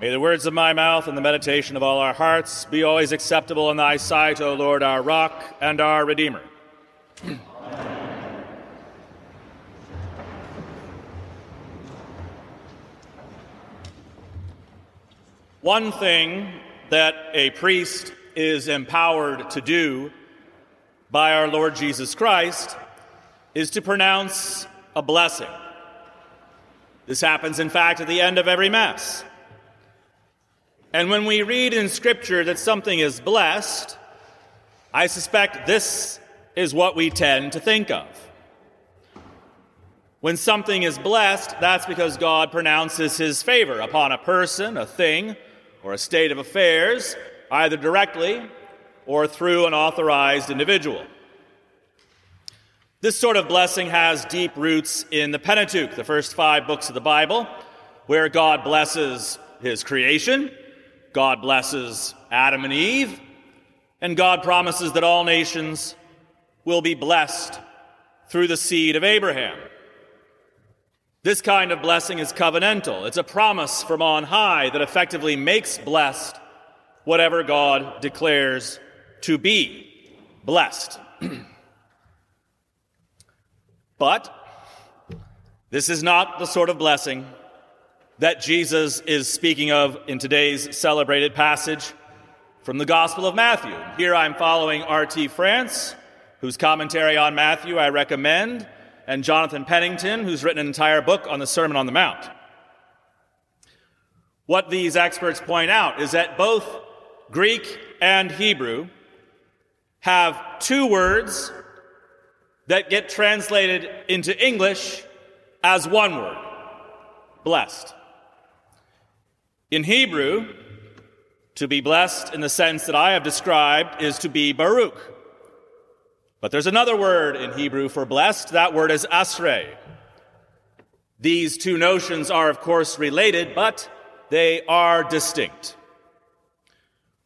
May the words of my mouth and the meditation of all our hearts be always acceptable in thy sight, O Lord, our rock and our Redeemer. One thing that a priest is empowered to do by our Lord Jesus Christ is to pronounce a blessing. This happens, in fact, at the end of every Mass. And when we read in Scripture that something is blessed, I suspect this is what we tend to think of. When something is blessed, that's because God pronounces his favor upon a person, a thing, or a state of affairs, either directly or through an authorized individual. This sort of blessing has deep roots in the Pentateuch, the first five books of the Bible, where God blesses his creation, God blesses Adam and Eve, and God promises that all nations will be blessed through the seed of Abraham. This kind of blessing is covenantal. It's a promise from on high that effectively makes blessed whatever God declares to be blessed. But this is not the sort of blessing that Jesus is speaking of in today's celebrated passage from the Gospel of Matthew. Here I'm following R.T. France, whose commentary on Matthew I recommend, and Jonathan Pennington, who's written an entire book on the Sermon on the Mount. What these experts point out is that both Greek and Hebrew have two words that get translated into English as one word blessed. In Hebrew, to be blessed in the sense that I have described is to be Baruch. But there's another word in Hebrew for blessed. That word is asrei. These two notions are, of course, related, but they are distinct.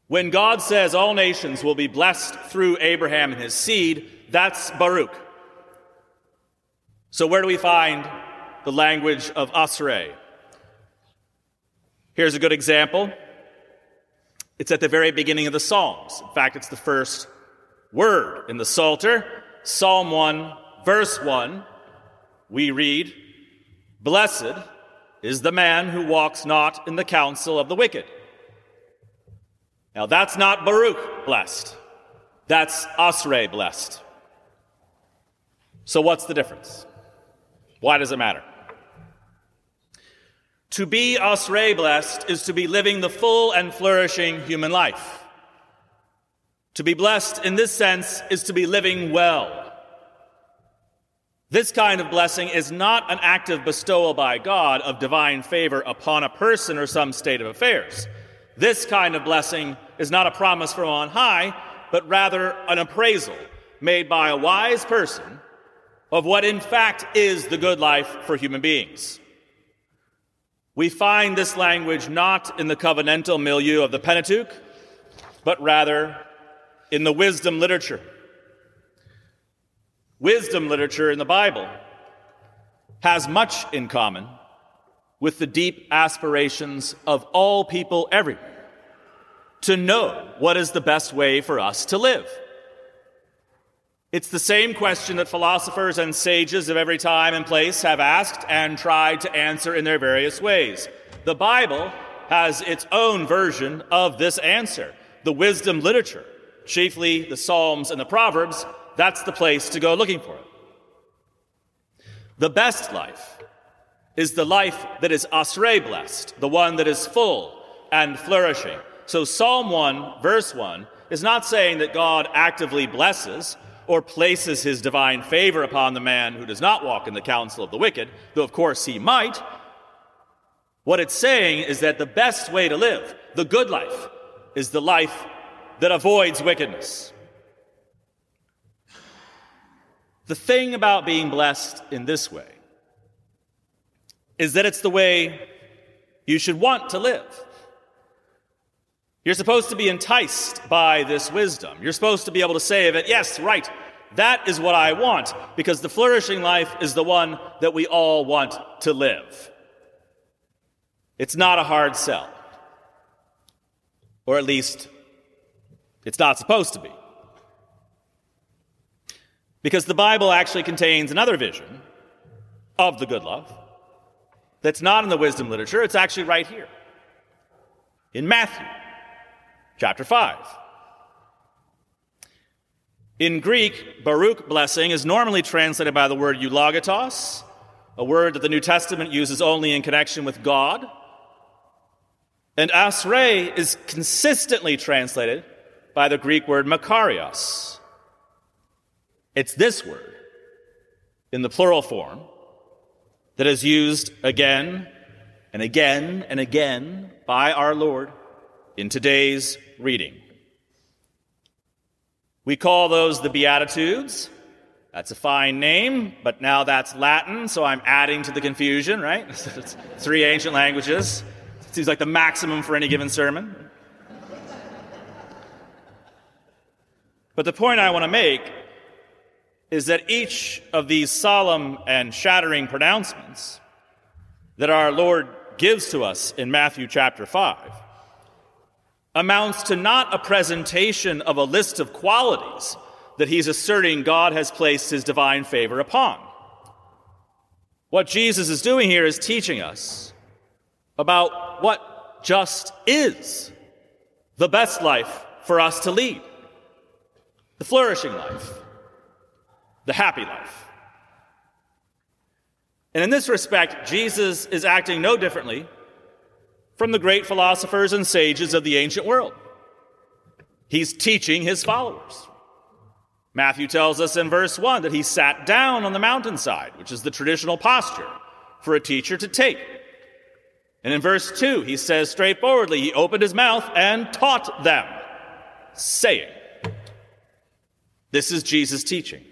When God says all nations will be blessed through Abraham and his seed, that's Baruch. So, where do we find the language of Asrei? Here's a good example. It's at the very beginning of the Psalms. In fact, it's the first word in the Psalter. Psalm 1, verse 1, we read, Blessed is the man who walks not in the counsel of the wicked. Now, that's not Baruch blessed. That's Asrei blessed. So, what's the difference? Why does it matter? To be Asrei blessed is to be living the full and flourishing human life. To be blessed in this sense is to be living well. This kind of blessing is not an act of bestowal by God of divine favor upon a person or some state of affairs. This kind of blessing is not a promise from on high, but rather an appraisal made by a wise person of what in fact is the good life for human beings. We find this language not in the covenantal milieu of the Pentateuch, but rather in the wisdom literature. Wisdom literature in the Bible has much in common with the deep aspirations of all people everywhere to know what is the best way for us to live. It's the same question that philosophers and sages of every time and place have asked and tried to answer in their various ways. The Bible has its own version of this answer. The wisdom literature, chiefly the Psalms and the Proverbs, that's the place to go looking for it. The best life is the life that is asrei blessed, the one that is full and flourishing. So Psalm 1, verse 1, is not saying that God actively blesses, or places his divine favor upon the man who does not walk in the counsel of the wicked, though of course he might. What it's saying is that the best way to live, the good life, is the life that avoids wickedness. The thing about being blessed in this way is that it's the way you should want to live. You're supposed to be enticed by this wisdom. You're supposed to be able to say of it, yes, right, that is what I want, because the flourishing life is the one that we all want to live. It's not a hard sell. Or at least, it's not supposed to be. Because the Bible actually contains another vision of the good love that's not in the wisdom literature, it's actually right here in Matthew chapter 5. In Greek, Baruch blessing is normally translated by the word eulogetos, a word that the New Testament uses only in connection with God. And asrei is consistently translated by the Greek word makarios. It's this word in the plural form that is used again and again and again by our Lord in today's reading. We call those the Beatitudes. That's a fine name, but now that's Latin, so I'm adding to the confusion, right? three ancient languages. Seems like the maximum for any given sermon. But the point I want to make is that each of these solemn and shattering pronouncements that our Lord gives to us in Matthew chapter 5 amounts to not a presentation of a list of qualities that he's asserting God has placed his divine favor upon. What Jesus is doing here is teaching us about what just is the best life for us to lead, the flourishing life the happy life. And in this respect, Jesus is acting no differently from the great philosophers and sages of the ancient world. He's teaching his followers. Matthew tells us in verse 1 that he sat down on the mountainside, which is the traditional posture for a teacher to take. And in verse 2, he says straightforwardly, he opened his mouth and taught them, saying, This is Jesus' teaching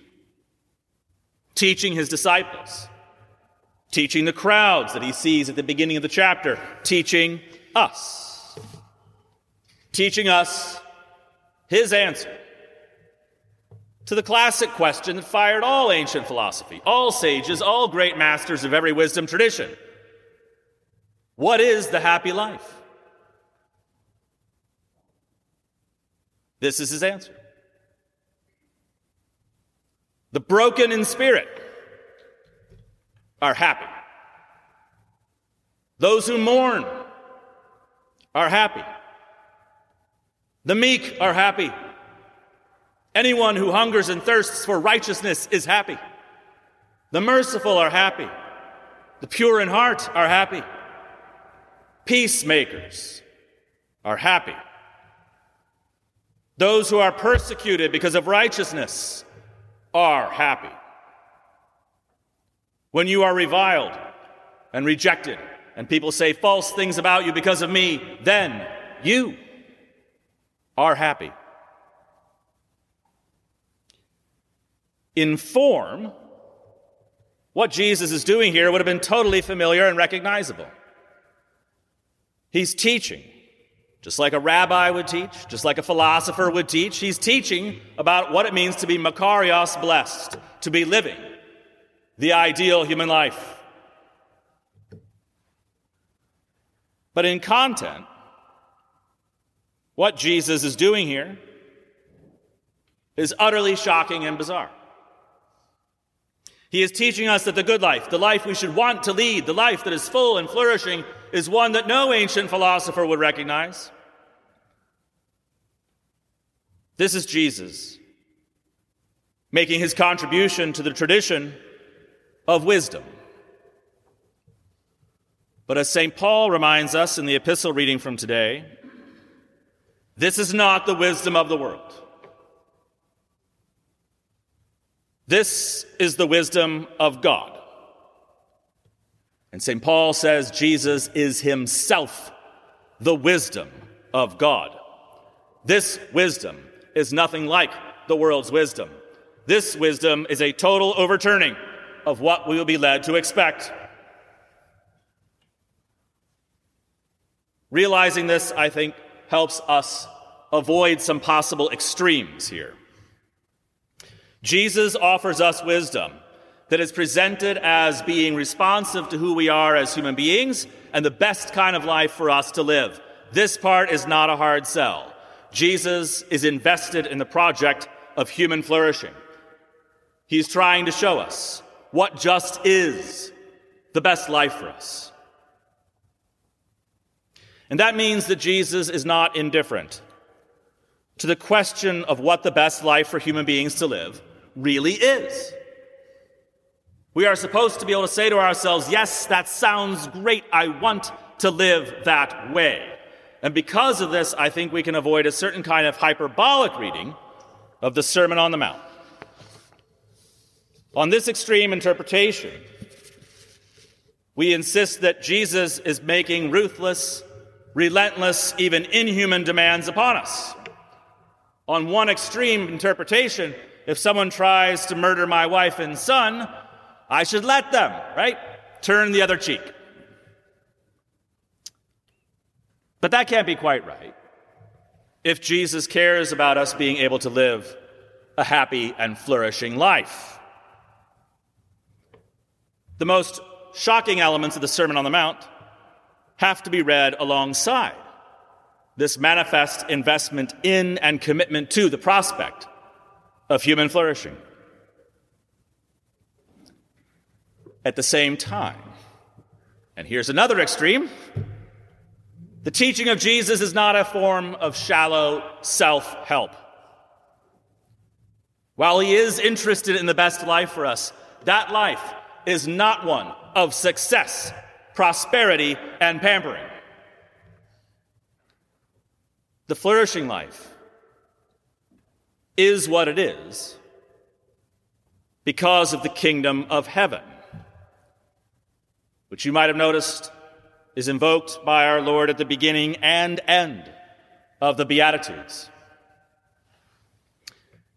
teaching his disciples, teaching the crowds that he sees at the beginning of the chapter, teaching us, teaching us his answer to the classic question that fired all ancient philosophy, all sages, all great masters of every wisdom tradition What is the happy life? This is his answer. The broken in spirit are happy. Those who mourn are happy. The meek are happy. Anyone who hungers and thirsts for righteousness is happy. The merciful are happy. The pure in heart are happy. Peacemakers are happy. Those who are persecuted because of righteousness are happy. When you are reviled and rejected, and people say false things about you because of me, then you are happy. In form, what Jesus is doing here would have been totally familiar and recognizable. He's teaching just like a rabbi would teach, just like a philosopher would teach, he's teaching about what it means to be Makarios blessed, to be living the ideal human life. But in content, what Jesus is doing here is utterly shocking and bizarre. He is teaching us that the good life, the life we should want to lead, the life that is full and flourishing, is one that no ancient philosopher would recognize. This is Jesus making his contribution to the tradition of wisdom. But as St. Paul reminds us in the epistle reading from today, this is not the wisdom of the world. This is the wisdom of God. And St. Paul says Jesus is himself the wisdom of God. This wisdom is nothing like the world's wisdom. This wisdom is a total overturning of what we will be led to expect. Realizing this, I think, helps us avoid some possible extremes here. Jesus offers us wisdom that is presented as being responsive to who we are as human beings and the best kind of life for us to live. this part is not a hard sell. Jesus is invested in the project of human flourishing. He's trying to show us what just is the best life for us. And that means that Jesus is not indifferent to the question of what the best life for human beings to live really is. We are supposed to be able to say to ourselves, Yes, that sounds great. I want to live that way. And because of this, I think we can avoid a certain kind of hyperbolic reading of the Sermon on the Mount. On this extreme interpretation, we insist that Jesus is making ruthless, relentless, even inhuman demands upon us. On one extreme interpretation, if someone tries to murder my wife and son, I should let them, right? Turn the other cheek. But that can't be quite right if Jesus cares about us being able to live a happy and flourishing life. The most shocking elements of the Sermon on the Mount have to be read alongside this manifest investment in and commitment to the prospect of human flourishing. At the same time, and here's another extreme the teaching of Jesus is not a form of shallow self help. While he is interested in the best life for us, that life is not one of success, prosperity, and pampering. The flourishing life is what it is because of the kingdom of heaven, which you might have noticed is invoked by our Lord at the beginning and end of the Beatitudes.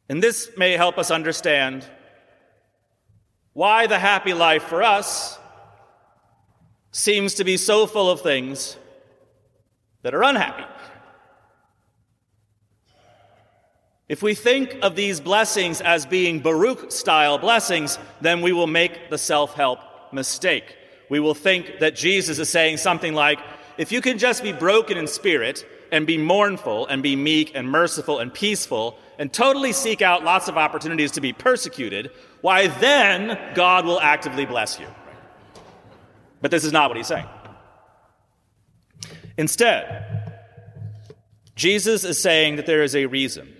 And this may help us understand why the happy life for us seems to be so full of things that are unhappy. If we think of these blessings as being Baruch style blessings, then we will make the self help mistake. We will think that Jesus is saying something like, if you can just be broken in spirit and be mournful and be meek and merciful and peaceful and totally seek out lots of opportunities to be persecuted, why then God will actively bless you. But this is not what he's saying. Instead, Jesus is saying that there is a reason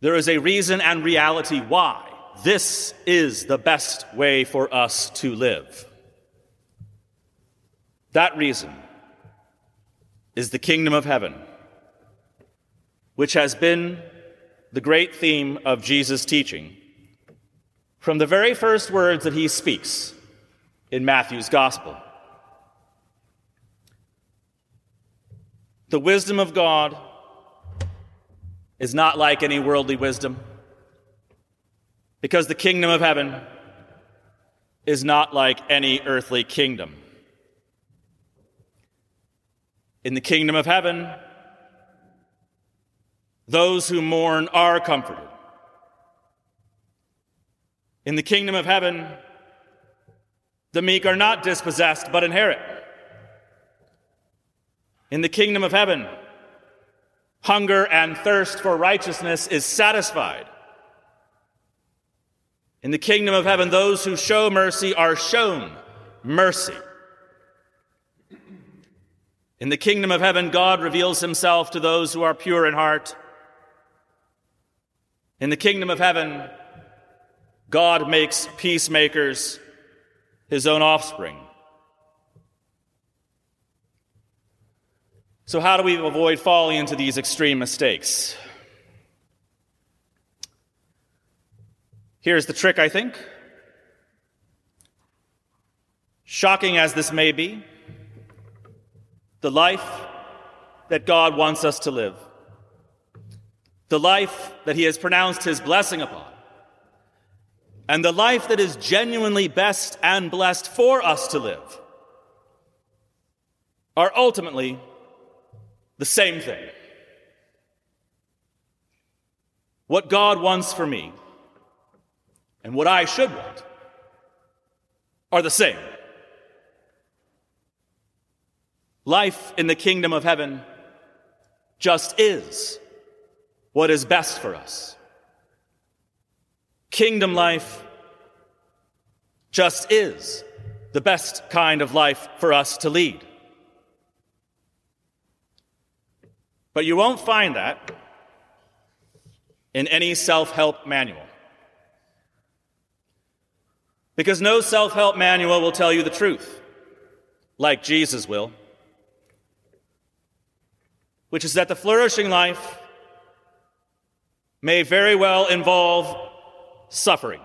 there is a reason and reality why this is the best way for us to live. That reason is the kingdom of heaven, which has been the great theme of Jesus' teaching from the very first words that he speaks in Matthew's gospel. The wisdom of God is not like any worldly wisdom. Because the kingdom of heaven is not like any earthly kingdom. In the kingdom of heaven, those who mourn are comforted. In the kingdom of heaven, the meek are not dispossessed but inherit. In the kingdom of heaven, Hunger and thirst for righteousness is satisfied. In the kingdom of heaven, those who show mercy are shown mercy. In the kingdom of heaven, God reveals himself to those who are pure in heart. In the kingdom of heaven, God makes peacemakers his own offspring. So, how do we avoid falling into these extreme mistakes? Here's the trick, I think. Shocking as this may be, the life that God wants us to live, the life that He has pronounced His blessing upon, and the life that is genuinely best and blessed for us to live are ultimately the same thing. What God wants for me and what I should want are the same. Life in the kingdom of heaven just is what is best for us. Kingdom life just is the best kind of life for us to lead. But you won't find that in any self help manual. Because no self help manual will tell you the truth, like Jesus will, which is that the flourishing life may very well involve suffering.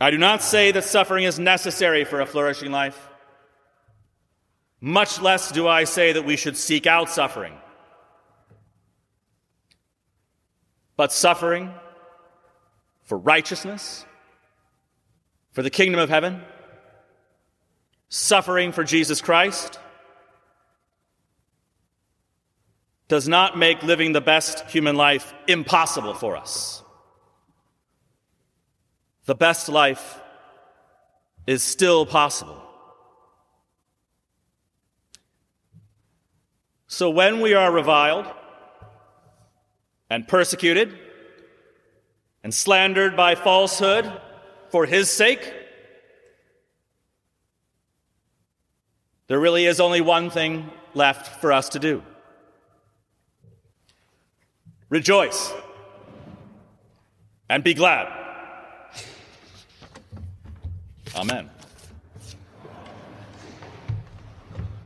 I do not say that suffering is necessary for a flourishing life. Much less do I say that we should seek out suffering. But suffering for righteousness, for the kingdom of heaven, suffering for Jesus Christ, does not make living the best human life impossible for us. The best life is still possible. So when we are reviled and persecuted and slandered by falsehood for his sake, there really is only one thing left for us to do. Rejoice and be glad. Amen.